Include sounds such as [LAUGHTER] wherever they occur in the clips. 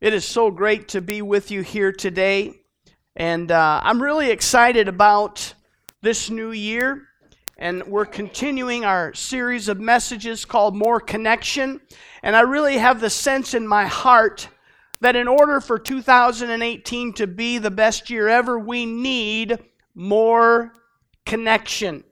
It is so great to be with you here today. And uh, I'm really excited about this new year. And we're continuing our series of messages called More Connection. And I really have the sense in my heart that in order for 2018 to be the best year ever, we need more connection.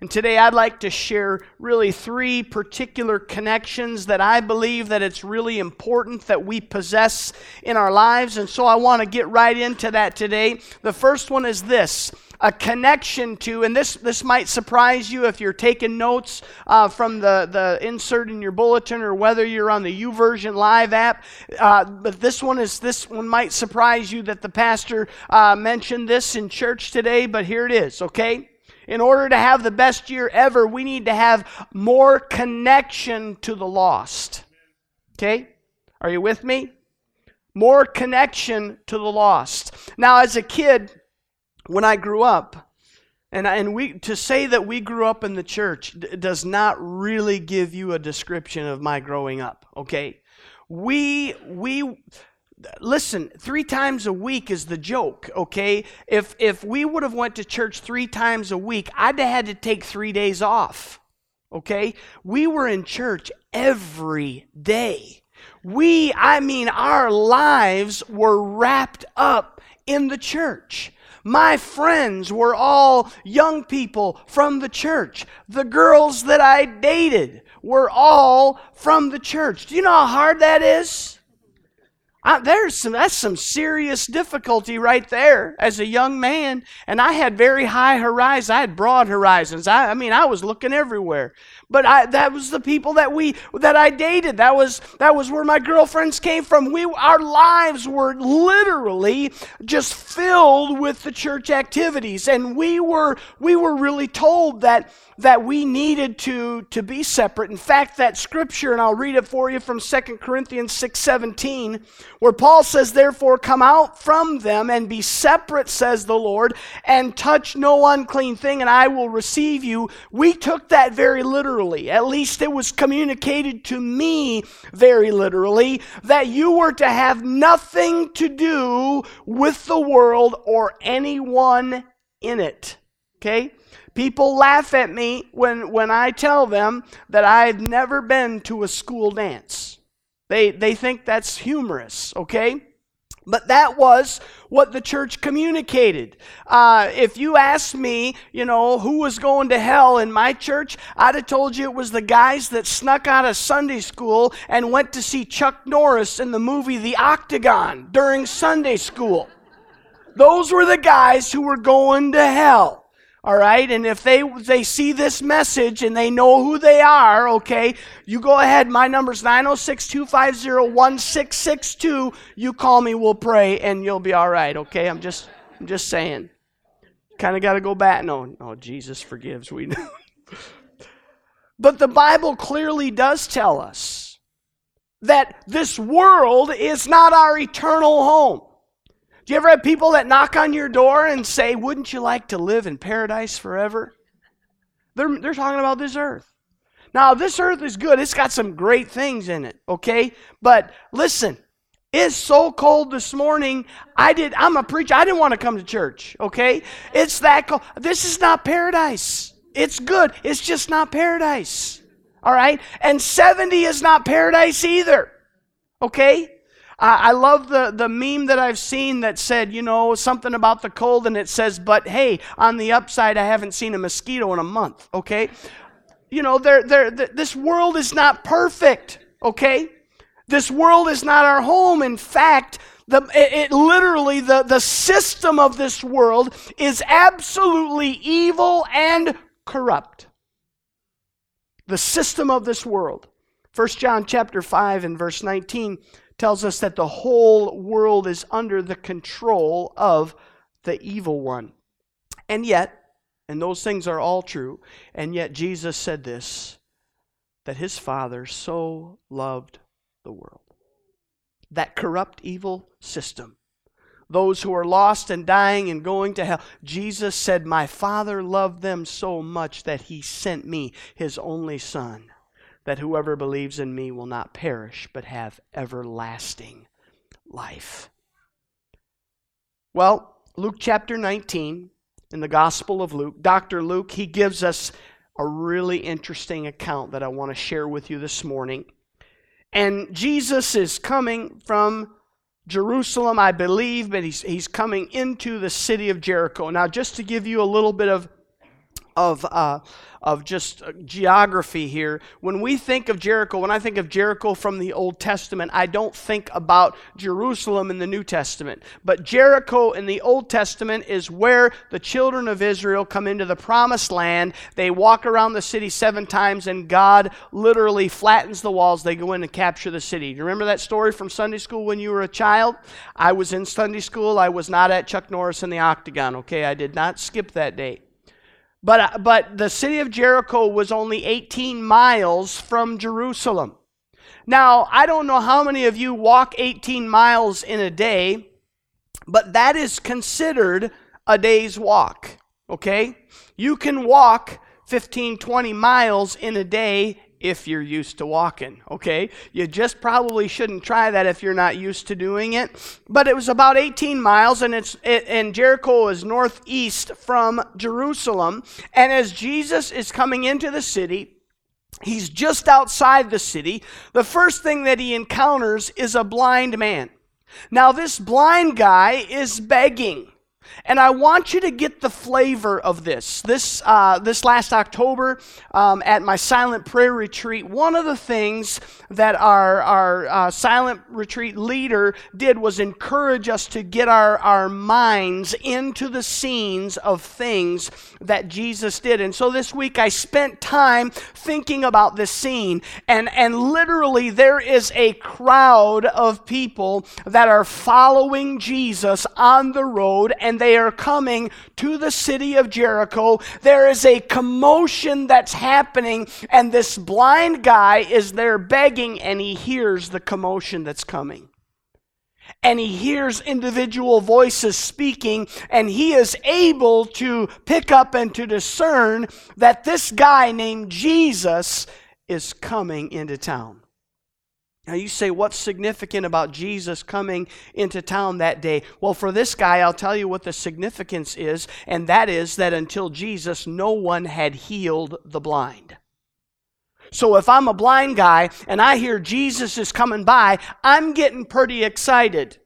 And today I'd like to share really three particular connections that I believe that it's really important that we possess in our lives. And so I want to get right into that today. The first one is this a connection to, and this, this might surprise you if you're taking notes uh, from the, the insert in your bulletin or whether you're on the YouVersion Live app. Uh, but this one is this one might surprise you that the pastor uh, mentioned this in church today, but here it is, okay? In order to have the best year ever, we need to have more connection to the lost. Okay? Are you with me? More connection to the lost. Now, as a kid, when I grew up, and, and we, to say that we grew up in the church d- does not really give you a description of my growing up, okay? We, we, listen three times a week is the joke okay if if we would have went to church three times a week i'd have had to take three days off okay we were in church every day we i mean our lives were wrapped up in the church my friends were all young people from the church. The girls that I dated were all from the church. Do you know how hard that is? I, there's some that's some serious difficulty right there as a young man. And i had very high horizons. I had broad horizons. I, I mean i was looking everywhere. But I, that was the people that we that i dated. That was that was where my girlfriends came from. We our lives were literally just filled with the church activities. And we were we were really told that that we needed to, to be separate. In fact, that scripture, and I'll read it for you from 2 Corinthians 6 17, where Paul says, Therefore, come out from them and be separate, says the Lord, and touch no unclean thing, and I will receive you. We took that very literally. At least it was communicated to me very literally that you were to have nothing to do with the world or anyone in it. Okay? People laugh at me when, when I tell them that I've never been to a school dance. They, they think that's humorous, okay? But that was what the church communicated. Uh, if you asked me, you know, who was going to hell in my church, I'd have told you it was the guys that snuck out of Sunday school and went to see Chuck Norris in the movie The Octagon during Sunday school. Those were the guys who were going to hell. All right, and if they they see this message and they know who they are, okay, you go ahead. My number's 906-250-1662. You call me, we'll pray, and you'll be all right, okay? I'm just I'm just saying. Kind of got to go back. No, no, Jesus forgives. We [LAUGHS] know. but the Bible clearly does tell us that this world is not our eternal home. Do you ever have people that knock on your door and say, Wouldn't you like to live in paradise forever? They're, they're talking about this earth. Now, this earth is good. It's got some great things in it, okay? But listen, it's so cold this morning. I did I'm a preacher. I didn't want to come to church, okay? It's that cold. This is not paradise. It's good. It's just not paradise. All right? And 70 is not paradise either. Okay? I love the, the meme that I've seen that said, you know, something about the cold, and it says, but hey, on the upside, I haven't seen a mosquito in a month, okay? You know, they're, they're, this world is not perfect, okay? This world is not our home. In fact, the, it, it, literally, the, the system of this world is absolutely evil and corrupt. The system of this world. 1 John chapter 5 and verse 19 tells us that the whole world is under the control of the evil one. And yet, and those things are all true, and yet Jesus said this that his Father so loved the world. That corrupt, evil system. Those who are lost and dying and going to hell. Jesus said, My Father loved them so much that he sent me, his only Son that whoever believes in me will not perish but have everlasting life. Well, Luke chapter 19, in the Gospel of Luke, Dr. Luke, he gives us a really interesting account that I want to share with you this morning. And Jesus is coming from Jerusalem, I believe, but he's, he's coming into the city of Jericho. Now, just to give you a little bit of, of uh, of just uh, geography here. When we think of Jericho, when I think of Jericho from the Old Testament, I don't think about Jerusalem in the New Testament. But Jericho in the Old Testament is where the children of Israel come into the promised land. They walk around the city seven times, and God literally flattens the walls. They go in and capture the city. Do you remember that story from Sunday school when you were a child? I was in Sunday school. I was not at Chuck Norris in the Octagon, okay? I did not skip that day. But, uh, but the city of Jericho was only 18 miles from Jerusalem. Now, I don't know how many of you walk 18 miles in a day, but that is considered a day's walk, okay? You can walk 15, 20 miles in a day if you're used to walking, okay? You just probably shouldn't try that if you're not used to doing it. But it was about 18 miles, and it's it, and Jericho is northeast from Jerusalem. And as Jesus is coming into the city, he's just outside the city. The first thing that he encounters is a blind man. Now, this blind guy is begging. And I want you to get the flavor of this. This, uh, this last October um, at my silent prayer retreat, one of the things that our, our uh, silent retreat leader did was encourage us to get our, our minds into the scenes of things that Jesus did. And so this week I spent time thinking about this scene. And, and literally, there is a crowd of people that are following Jesus on the road and they are coming to the city of Jericho. There is a commotion that's happening, and this blind guy is there begging, and he hears the commotion that's coming and he hears individual voices speaking, and he is able to pick up and to discern that this guy named Jesus is coming into town. Now, you say, what's significant about Jesus coming into town that day? Well, for this guy, I'll tell you what the significance is, and that is that until Jesus, no one had healed the blind. So if I'm a blind guy and I hear Jesus is coming by, I'm getting pretty excited.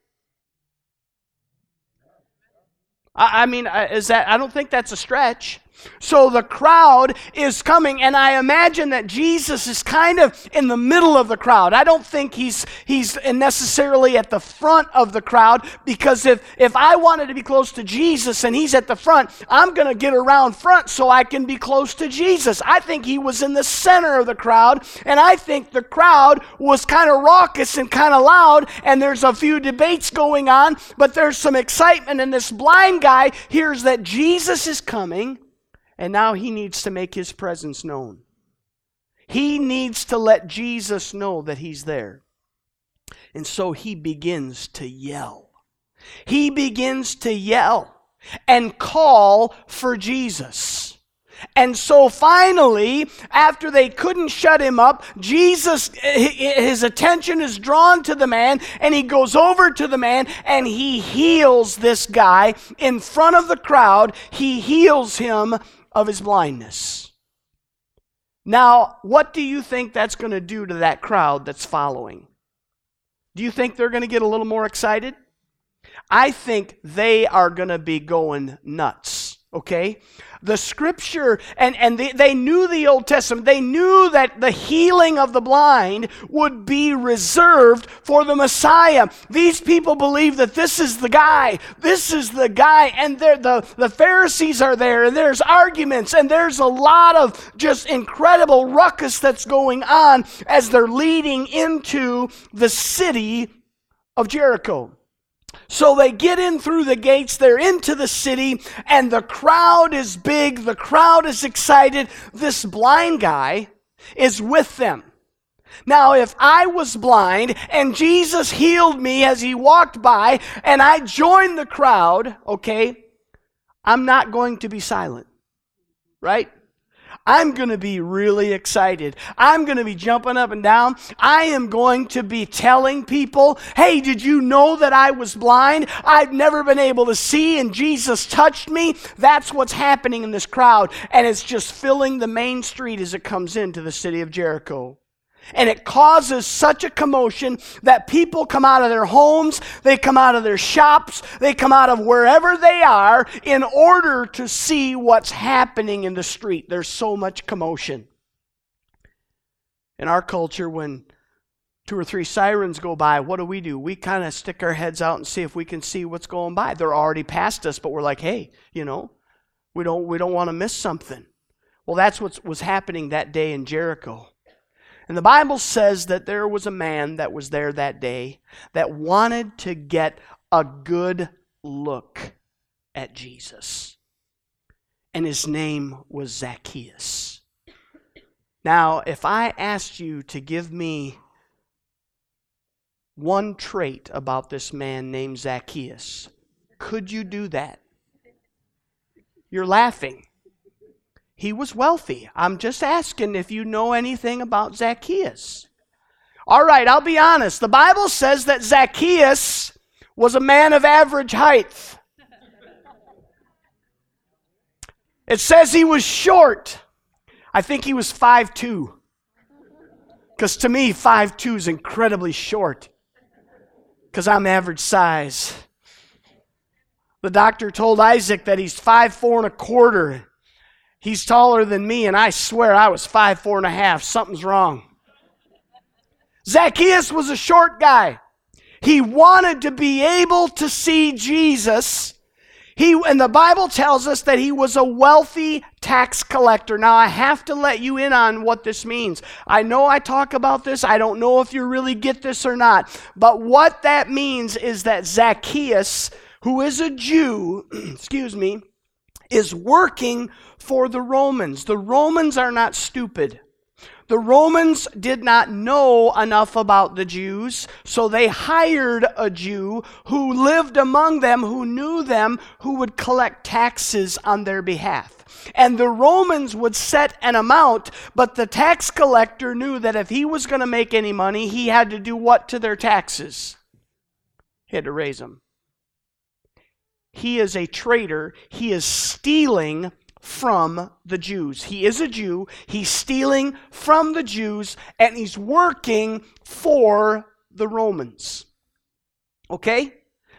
I, mean, is that, I don't think that's a stretch. So the crowd is coming, and I imagine that Jesus is kind of in the middle of the crowd. I don't think he's he's necessarily at the front of the crowd because if if I wanted to be close to Jesus and he's at the front, I'm going to get around front so I can be close to Jesus. I think he was in the center of the crowd, and I think the crowd was kind of raucous and kind of loud, and there's a few debates going on, but there's some excitement, and this blind guy hears that Jesus is coming and now he needs to make his presence known. He needs to let Jesus know that he's there. And so he begins to yell. He begins to yell and call for Jesus. And so finally, after they couldn't shut him up, Jesus, his attention is drawn to the man, and he goes over to the man and he heals this guy in front of the crowd. He heals him of his blindness. Now, what do you think that's going to do to that crowd that's following? Do you think they're going to get a little more excited? I think they are going to be going nuts, okay? The scripture, and, and they, they knew the Old Testament. They knew that the healing of the blind would be reserved for the Messiah. These people believe that this is the guy. This is the guy. And the, the Pharisees are there, and there's arguments, and there's a lot of just incredible ruckus that's going on as they're leading into the city of Jericho. So they get in through the gates, they're into the city, and the crowd is big, the crowd is excited. This blind guy is with them. Now, if I was blind and Jesus healed me as he walked by and I joined the crowd, okay, I'm not going to be silent, right? I'm going to be really excited. I'm going to be jumping up and down. I am going to be telling people, hey, did you know that I was blind? I've never been able to see, and Jesus touched me. That's what's happening in this crowd. And it's just filling the main street as it comes into the city of Jericho. And it causes such a commotion that people come out of their homes, they come out of their shops, they come out of wherever they are in order to see what's happening in the street. There's so much commotion. In our culture, when two or three sirens go by, what do we do? We kind of stick our heads out and see if we can see what's going by. They're already past us, but we're like, hey, you know, we don't, we don't want to miss something. Well, that's what was happening that day in Jericho. And the Bible says that there was a man that was there that day that wanted to get a good look at Jesus. And his name was Zacchaeus. Now, if I asked you to give me one trait about this man named Zacchaeus, could you do that? You're laughing. He was wealthy. I'm just asking if you know anything about Zacchaeus. All right, I'll be honest. The Bible says that Zacchaeus was a man of average height. It says he was short. I think he was 5'2. Because to me, 5'2 is incredibly short. Because I'm average size. The doctor told Isaac that he's 5'4 and a quarter. He's taller than me, and I swear I was five, four and a half. Something's wrong. Zacchaeus was a short guy. He wanted to be able to see Jesus. He, and the Bible tells us that he was a wealthy tax collector. Now, I have to let you in on what this means. I know I talk about this. I don't know if you really get this or not. But what that means is that Zacchaeus, who is a Jew, [CLEARS THROAT] excuse me, is working for the Romans. The Romans are not stupid. The Romans did not know enough about the Jews, so they hired a Jew who lived among them, who knew them, who would collect taxes on their behalf. And the Romans would set an amount, but the tax collector knew that if he was going to make any money, he had to do what to their taxes? He had to raise them. He is a traitor. He is stealing from the Jews. He is a Jew. He's stealing from the Jews and he's working for the Romans. Okay?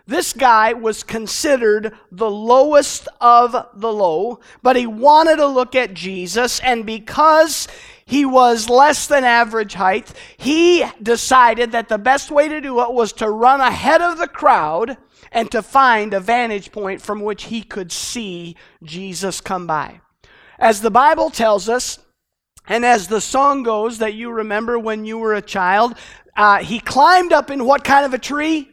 This guy was considered the lowest of the low, but he wanted to look at Jesus, and because he was less than average height, he decided that the best way to do it was to run ahead of the crowd and to find a vantage point from which he could see Jesus come by. As the Bible tells us, and as the song goes that you remember when you were a child, uh, he climbed up in what kind of a tree?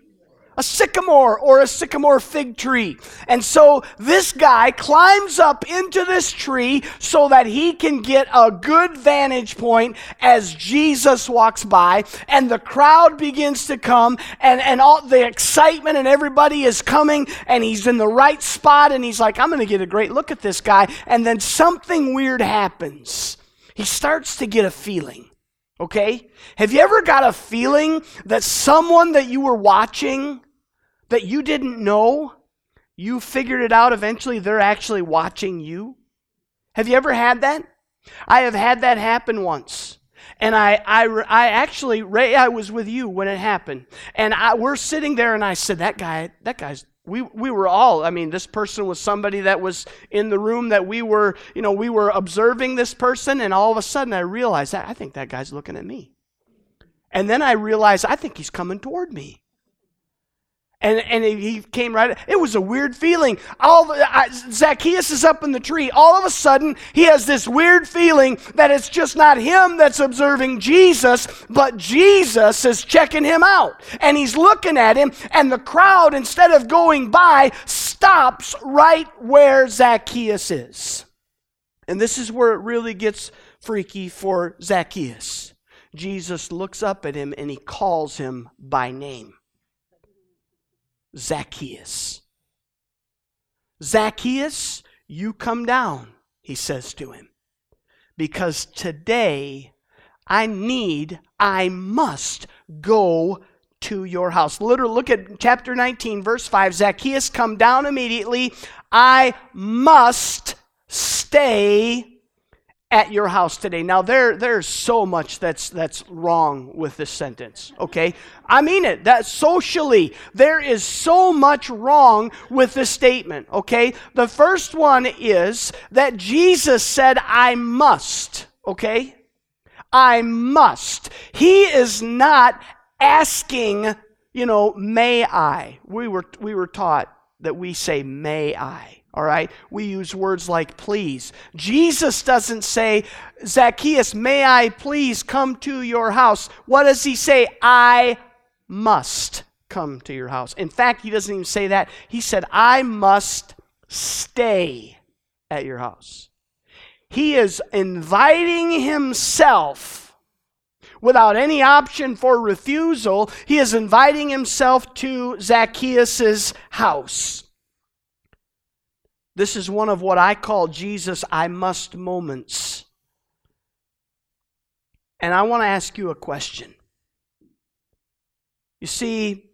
A sycamore or a sycamore fig tree. And so this guy climbs up into this tree so that he can get a good vantage point as Jesus walks by. And the crowd begins to come and, and all the excitement and everybody is coming and he's in the right spot and he's like, I'm going to get a great look at this guy. And then something weird happens. He starts to get a feeling. Okay? Have you ever got a feeling that someone that you were watching that you didn't know, you figured it out eventually, they're actually watching you? Have you ever had that? I have had that happen once. And I, I, I actually, Ray, I was with you when it happened. And I, we're sitting there, and I said, That guy, that guy's we, we were all i mean this person was somebody that was in the room that we were you know we were observing this person and all of a sudden i realized that i think that guy's looking at me. And then i realized i think he's coming toward me and, and he came right. It was a weird feeling. All uh, Zacchaeus is up in the tree. All of a sudden, he has this weird feeling that it's just not him that's observing Jesus, but Jesus is checking him out. And he's looking at him, and the crowd, instead of going by, stops right where Zacchaeus is. And this is where it really gets freaky for Zacchaeus. Jesus looks up at him and he calls him by name. Zacchaeus. Zacchaeus, you come down, he says to him. because today I need, I must go to your house. Literally, look at chapter 19, verse 5. Zacchaeus, come down immediately. I must stay at your house today. Now there there's so much that's that's wrong with this sentence, okay? I mean it. That socially there is so much wrong with this statement, okay? The first one is that Jesus said I must, okay? I must. He is not asking, you know, may I. We were we were taught that we say may I. All right? We use words like please. Jesus doesn't say, Zacchaeus, may I please come to your house? What does he say? I must come to your house. In fact, he doesn't even say that. He said, I must stay at your house. He is inviting himself without any option for refusal. He is inviting himself to Zacchaeus' house. This is one of what I call Jesus I must moments. And I want to ask you a question. You see,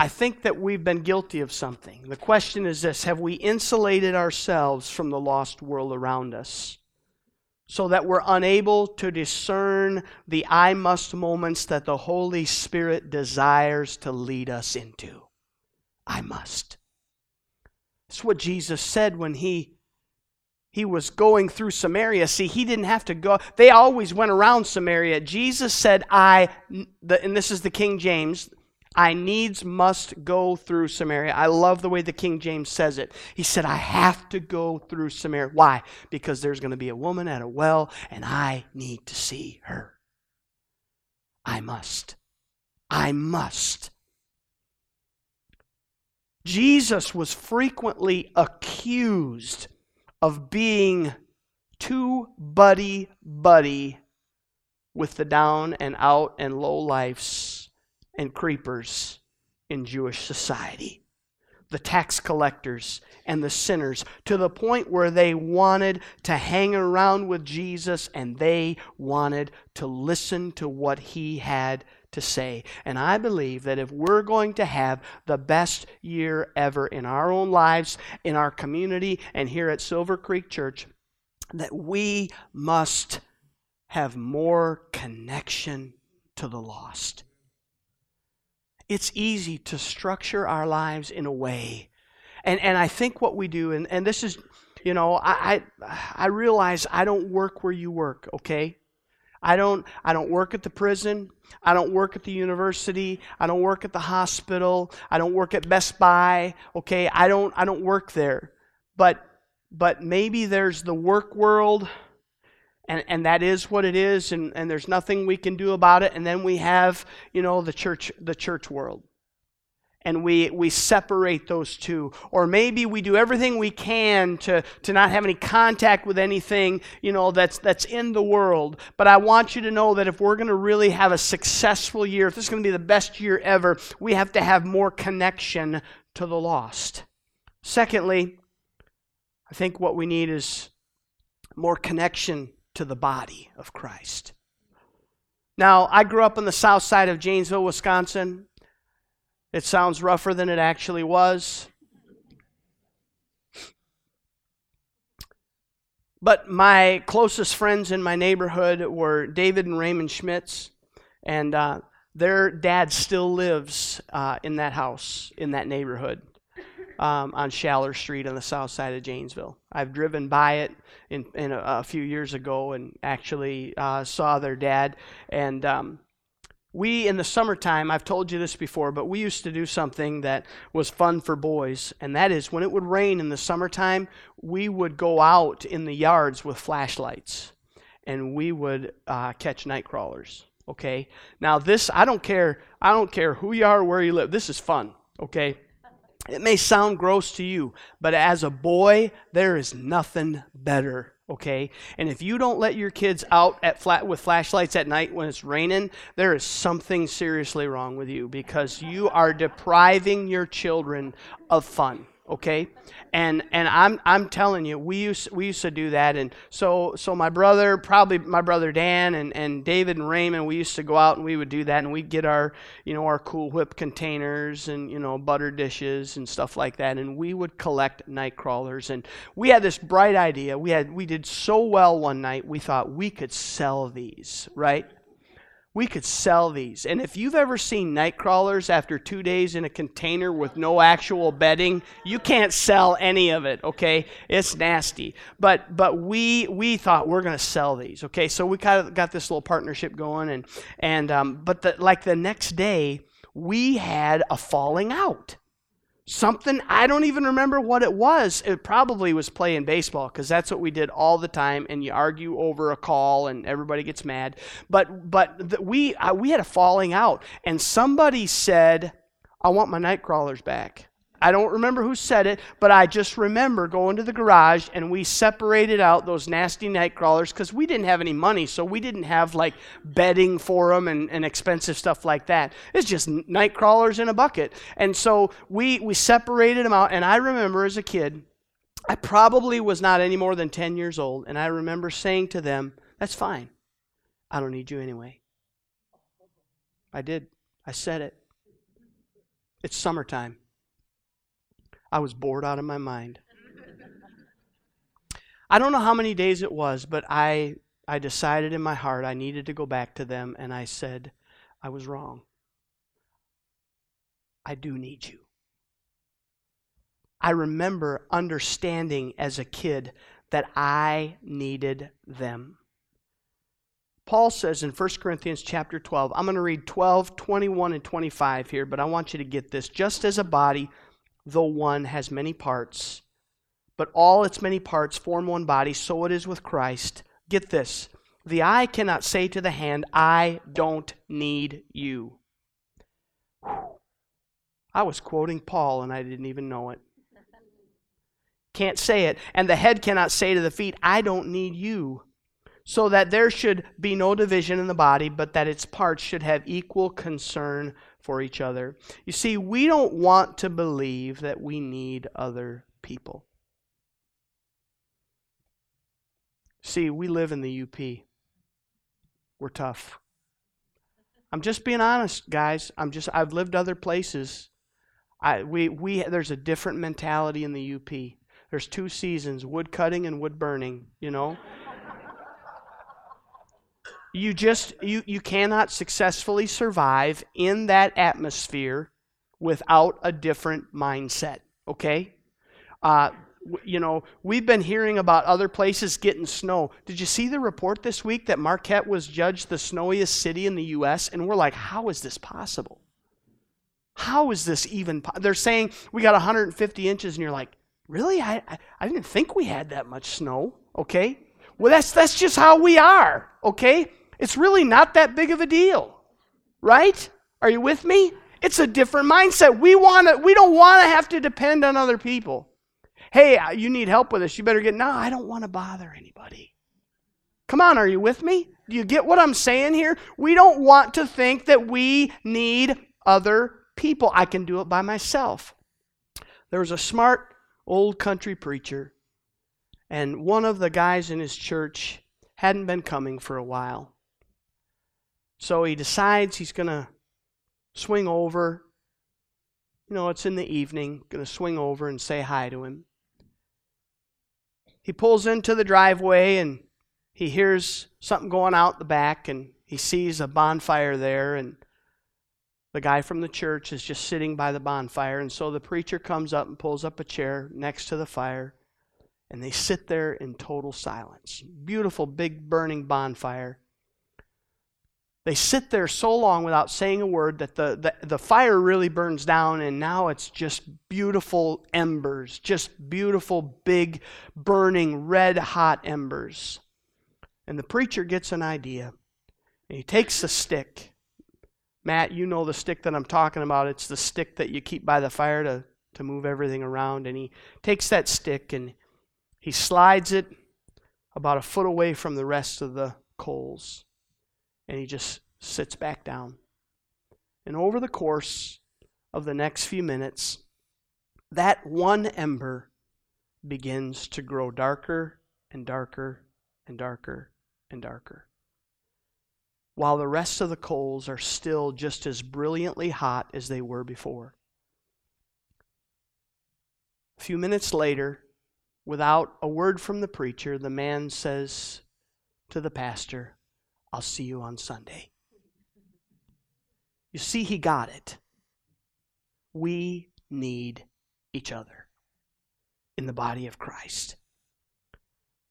I think that we've been guilty of something. The question is this Have we insulated ourselves from the lost world around us so that we're unable to discern the I must moments that the Holy Spirit desires to lead us into? I must. That's what Jesus said when he he was going through Samaria. See, he didn't have to go. They always went around Samaria. Jesus said, "I," and this is the King James. I needs must go through Samaria. I love the way the King James says it. He said, I have to go through Samaria. Why? Because there's going to be a woman at a well, and I need to see her. I must. I must. Jesus was frequently accused of being too buddy buddy with the down and out and low lifes and creepers in Jewish society. The tax collectors and the sinners, to the point where they wanted to hang around with Jesus and they wanted to listen to what he had to say. And I believe that if we're going to have the best year ever in our own lives, in our community, and here at Silver Creek Church, that we must have more connection to the lost. It's easy to structure our lives in a way. And, and I think what we do, and, and this is, you know, I, I, I realize I don't work where you work, okay? I don't, I don't work at the prison. I don't work at the university. I don't work at the hospital. I don't work at Best Buy. Okay, I don't, I don't work there. But, but maybe there's the work world, and, and that is what it is, and, and there's nothing we can do about it. And then we have, you know, the church, the church world and we, we separate those two. Or maybe we do everything we can to, to not have any contact with anything, you know, that's, that's in the world. But I want you to know that if we're going to really have a successful year, if this is going to be the best year ever, we have to have more connection to the lost. Secondly, I think what we need is more connection to the body of Christ. Now, I grew up on the south side of Janesville, Wisconsin. It sounds rougher than it actually was. But my closest friends in my neighborhood were David and Raymond Schmitz, and uh, their dad still lives uh, in that house, in that neighborhood, um, on Schaller Street on the south side of Janesville. I've driven by it in, in a, a, few years ago and actually uh, saw their dad, and um, we in the summertime i've told you this before but we used to do something that was fun for boys and that is when it would rain in the summertime we would go out in the yards with flashlights and we would uh, catch night crawlers okay? Now this i don't care i don't care who you are where you live this is fun okay? It may sound gross to you but as a boy there is nothing better okay? And if you don't let your kids out at flat with flashlights at night when it's raining, there is something seriously wrong with you because you are depriving your children of fun. Okay? And and I'm I'm telling you, we used we used to do that, and so so my brother, probably my brother Dan and, and David and Raymond, we used to go out and we would do that, and we'd get our you know our Cool Whip containers and you know butter dishes and stuff like that, and we would collect night crawlers, and we had this bright idea. We had we did so well one night, we thought we could sell these, right? We could sell these. And if you've ever seen night crawlers after two days in a container with no actual bedding, you can't sell any of it. Okay, it's nasty. But but we we thought we're to sell these. Okay, so we kind of got this little partnership going, and and um, but the, like the next day we had a falling out something i don't even remember what it was. It probably was playing baseball because that's what we did all the time and you argue over a call and everybody gets mad. But but the, we uh, we had a falling out and somebody said i want my night crawlers back I don't remember who said it, but I just remember going to the garage and we separated out those nasty night crawlers because we didn't have any money, so we didn't have like bedding for them and, and expensive stuff like that. It's just night crawlers in a bucket. And so we, we separated them out, and I remember as a kid, I probably was not any more than 10 years old, and I remember saying to them, That's fine. I don't need you anyway. I did. I said it. It's summertime. I was bored out of my mind. I don't know how many days it was, but I, I decided in my heart I needed to go back to them, and I said, I was wrong. I do need you. I remember understanding as a kid that I needed them. Paul says in 1 Corinthians chapter 12, I'm going to read 12, 21, and 25 here, but I want you to get this. Just as a body though one has many parts, but all its many parts form one body, so it is with Christ. Get this the eye cannot say to the hand, I don't need you. I was quoting Paul and I didn't even know it. Can't say it. And the head cannot say to the feet, I don't need you. So that there should be no division in the body, but that its parts should have equal concern for each other. You see, we don't want to believe that we need other people. See, we live in the UP. We're tough. I'm just being honest, guys. I'm just I've lived other places. I we we there's a different mentality in the UP. There's two seasons, wood cutting and wood burning, you know? You just you, you cannot successfully survive in that atmosphere without a different mindset okay? Uh, you know we've been hearing about other places getting snow. Did you see the report this week that marquette was judged the snowiest city in the us and we're like how is this possible? How is this even po-? they're saying we got 150 inches and you're like really? I, I, I didn't think we had that much snow okay? Well that's that's just how we are okay it's really not that big of a deal. Right? Are you with me? It's a different mindset. We want to we don't want to have to depend on other people. Hey, uh, you need help with this. You better get No, I don't want to bother anybody. Come on, are you with me? Do you get what I'm saying here? We don't want to think that we need other people. I can do it by myself. There was a smart old country preacher, and one of the guys in his church hadn't been coming for a while. So he decides he's going to swing over. You know, it's in the evening, going to swing over and say hi to him. He pulls into the driveway and he hears something going out the back and he sees a bonfire there and the guy from the church is just sitting by the bonfire and so the preacher comes up and pulls up a chair next to the fire and they sit there in total silence. Beautiful big burning bonfire. They sit there so long without saying a word that the, the, the fire really burns down, and now it's just beautiful embers, just beautiful, big, burning, red hot embers. And the preacher gets an idea. And he takes the stick. Matt, you know the stick that I'm talking about. It's the stick that you keep by the fire to, to move everything around. And he takes that stick and he slides it about a foot away from the rest of the coals and he just sits back down. And over the course of the next few minutes, that one ember begins to grow darker and darker and darker and darker. While the rest of the coals are still just as brilliantly hot as they were before. A few minutes later, without a word from the preacher, the man says to the pastor, I'll see you on Sunday. You see, he got it. We need each other in the body of Christ.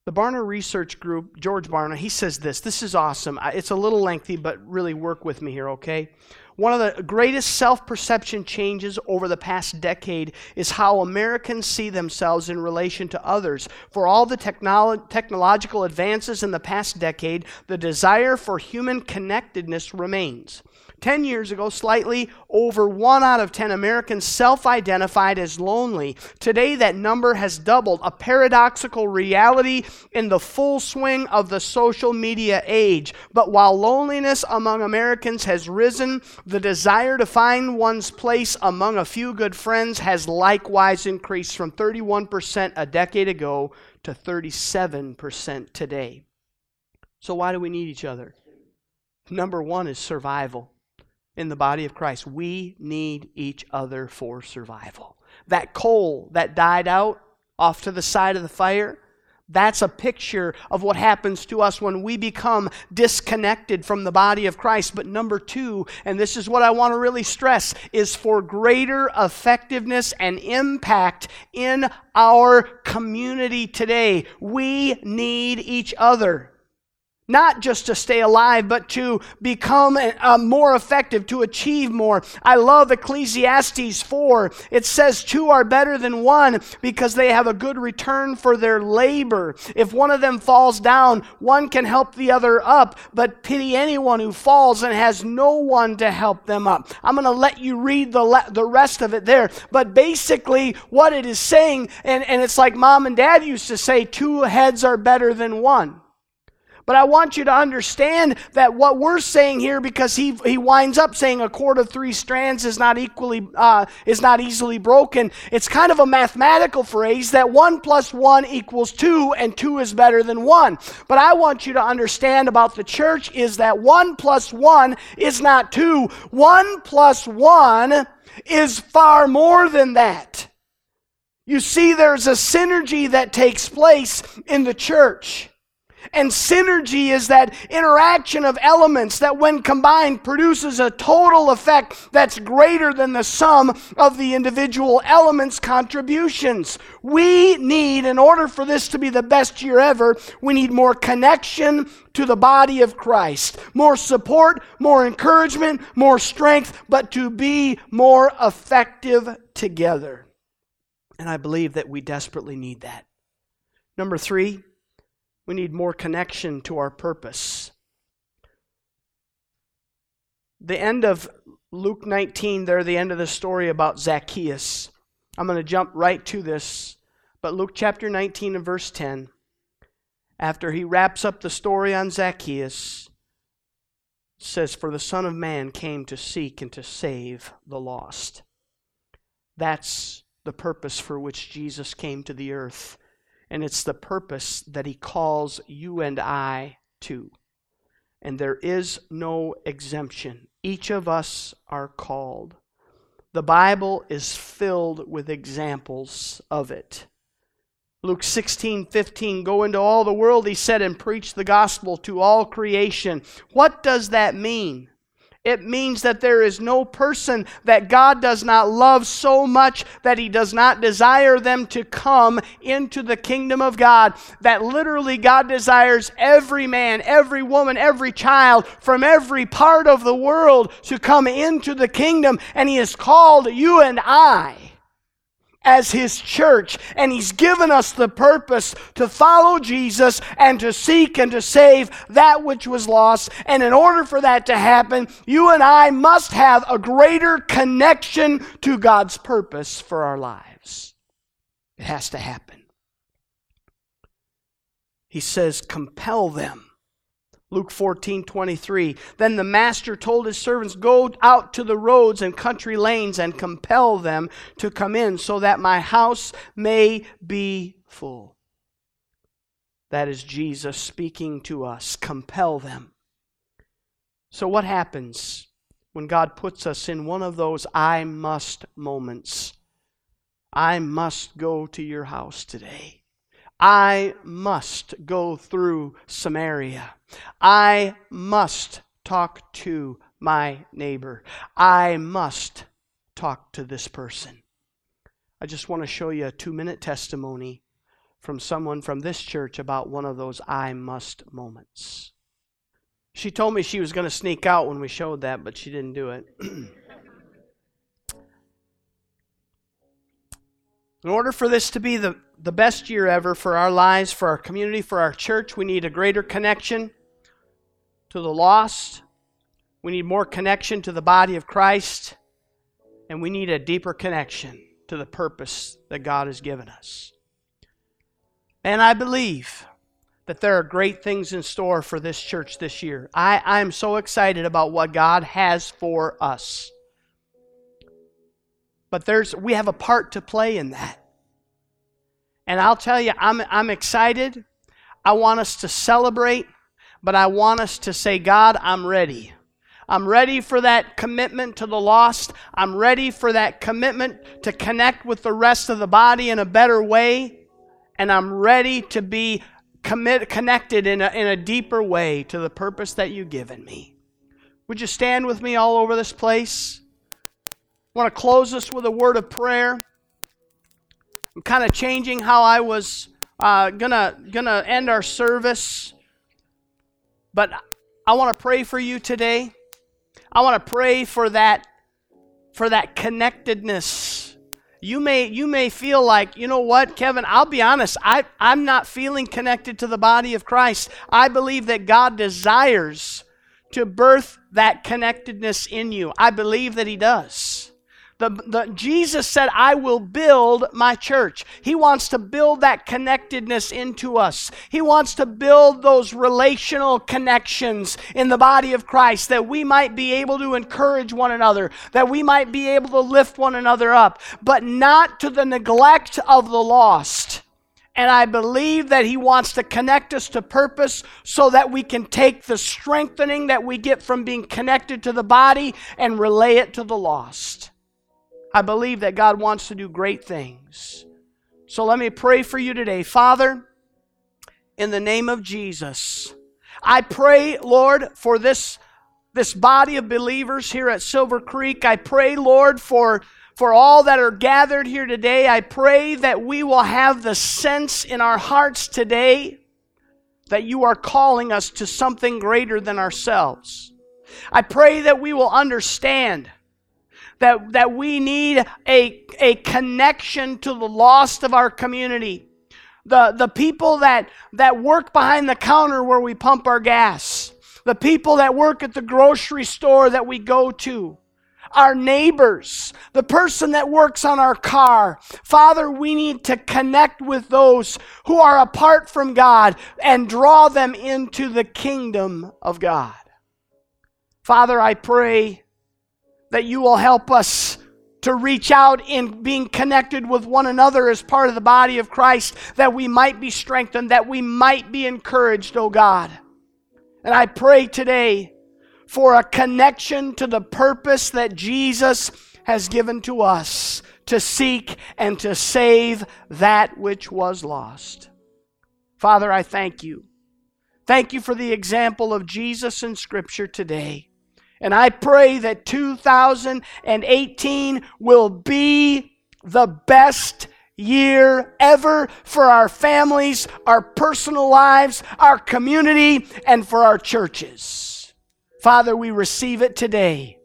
The Barna Research Group, George Barna, he says this. This is awesome. It's a little lengthy, but really work with me here, okay? One of the greatest self perception changes over the past decade is how Americans see themselves in relation to others. For all the technolo- technological advances in the past decade, the desire for human connectedness remains. 10 years ago, slightly over one out of 10 Americans self identified as lonely. Today, that number has doubled, a paradoxical reality in the full swing of the social media age. But while loneliness among Americans has risen, the desire to find one's place among a few good friends has likewise increased from 31% a decade ago to 37% today. So, why do we need each other? Number one is survival in the body of Christ. We need each other for survival. That coal that died out off to the side of the fire, that's a picture of what happens to us when we become disconnected from the body of Christ. But number two, and this is what I want to really stress, is for greater effectiveness and impact in our community today. We need each other. Not just to stay alive, but to become more effective, to achieve more. I love Ecclesiastes 4. It says, Two are better than one because they have a good return for their labor. If one of them falls down, one can help the other up, but pity anyone who falls and has no one to help them up. I'm going to let you read the, le- the rest of it there. But basically, what it is saying, and, and it's like mom and dad used to say, two heads are better than one. But I want you to understand that what we're saying here, because he, he winds up saying a cord of three strands is not equally uh, is not easily broken. It's kind of a mathematical phrase that one plus one equals two, and two is better than one. But I want you to understand about the church is that one plus one is not two. One plus one is far more than that. You see, there's a synergy that takes place in the church. And synergy is that interaction of elements that, when combined, produces a total effect that's greater than the sum of the individual elements' contributions. We need, in order for this to be the best year ever, we need more connection to the body of Christ, more support, more encouragement, more strength, but to be more effective together. And I believe that we desperately need that. Number three, we need more connection to our purpose. The end of Luke 19, there, the end of the story about Zacchaeus. I'm going to jump right to this. But Luke chapter 19 and verse 10, after he wraps up the story on Zacchaeus, says, For the Son of Man came to seek and to save the lost. That's the purpose for which Jesus came to the earth and it's the purpose that He calls you and I to. And there is no exemption. Each of us are called. The Bible is filled with examples of it. Luke 16, 15, go into all the world, he said, and preach the gospel to all creation. What does that mean? It means that there is no person that God does not love so much that he does not desire them to come into the kingdom of God. That literally God desires every man, every woman, every child from every part of the world to come into the kingdom. And he has called you and I as His church. And He's given us the purpose to follow Jesus and to seek and to save that which was lost. And in order for that to happen, you and I must have a greater connection to God's purpose for our lives. It has to happen. He says, compel them. Luke 14, 23. Then the master told his servants, Go out to the roads and country lanes and compel them to come in, so that my house may be full. That is Jesus speaking to us. Compel them. So, what happens when God puts us in one of those I must moments? I must go to your house today. I must go through Samaria. I must talk to my neighbor. I must talk to this person. I just want to show you a two minute testimony from someone from this church about one of those I must moments. She told me she was going to sneak out when we showed that, but she didn't do it. [CLEARS THROAT] In order for this to be the, the best year ever for our lives, for our community, for our church, we need a greater connection to the lost. We need more connection to the body of Christ. And we need a deeper connection to the purpose that God has given us. And I believe that there are great things in store for this church this year. I, I am so excited about what God has for us. But there's we have a part to play in that. And I'll tell you, I'm, I'm excited. I want us to celebrate, but I want us to say, God, I'm ready. I'm ready for that commitment to the lost. I'm ready for that commitment to connect with the rest of the body in a better way and I'm ready to be commit, connected in a, in a deeper way to the purpose that you've given me. Would you stand with me all over this place? I want to close this with a word of prayer. I'm kind of changing how I was uh, gonna gonna end our service, but I want to pray for you today. I want to pray for that for that connectedness. You may you may feel like you know what kevin? I'll be honest I, i'm not feeling connected to the body of christ. I believe that god desires to birth that connectedness in you. I believe that he does the, the, Jesus said, I will build my church. He wants to build that connectedness into us. He wants to build those relational connections in the body of Christ that we might be able to encourage one another, that we might be able to lift one another up, but not to the neglect of the lost. And I believe that He wants to connect us to purpose so that we can take the strengthening that we get from being connected to the body and relay it to the lost. I believe that God wants to do great things. So let me pray for you today. Father, in the name of Jesus, I pray, Lord, for this, this body of believers here at Silver Creek. I pray, Lord, for, for all that are gathered here today. I pray that we will have the sense in our hearts today that you are calling us to something greater than ourselves. I pray that we will understand that, that we need a, a connection to the lost of our community. The, the people that, that work behind the counter where we pump our gas. The people that work at the grocery store that we go to our neighbors, the person that works on our car. Father, we need to connect with those who are apart from God and draw them into the kingdom of God. Father, I pray that you will help us to reach out in being connected with one another as part of the body of Christ, that we might be strengthened, that we might be encouraged, oh God. And I pray today for a connection to the purpose that Jesus has given to us to seek and to save that which was lost. Father, I thank you. Thank you for the example of Jesus in Scripture today. And I pray that 2018 will be the best year ever for our families, our personal lives, our community, and for our churches. Father, we receive it today.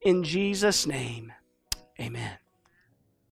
In Jesus' name, amen.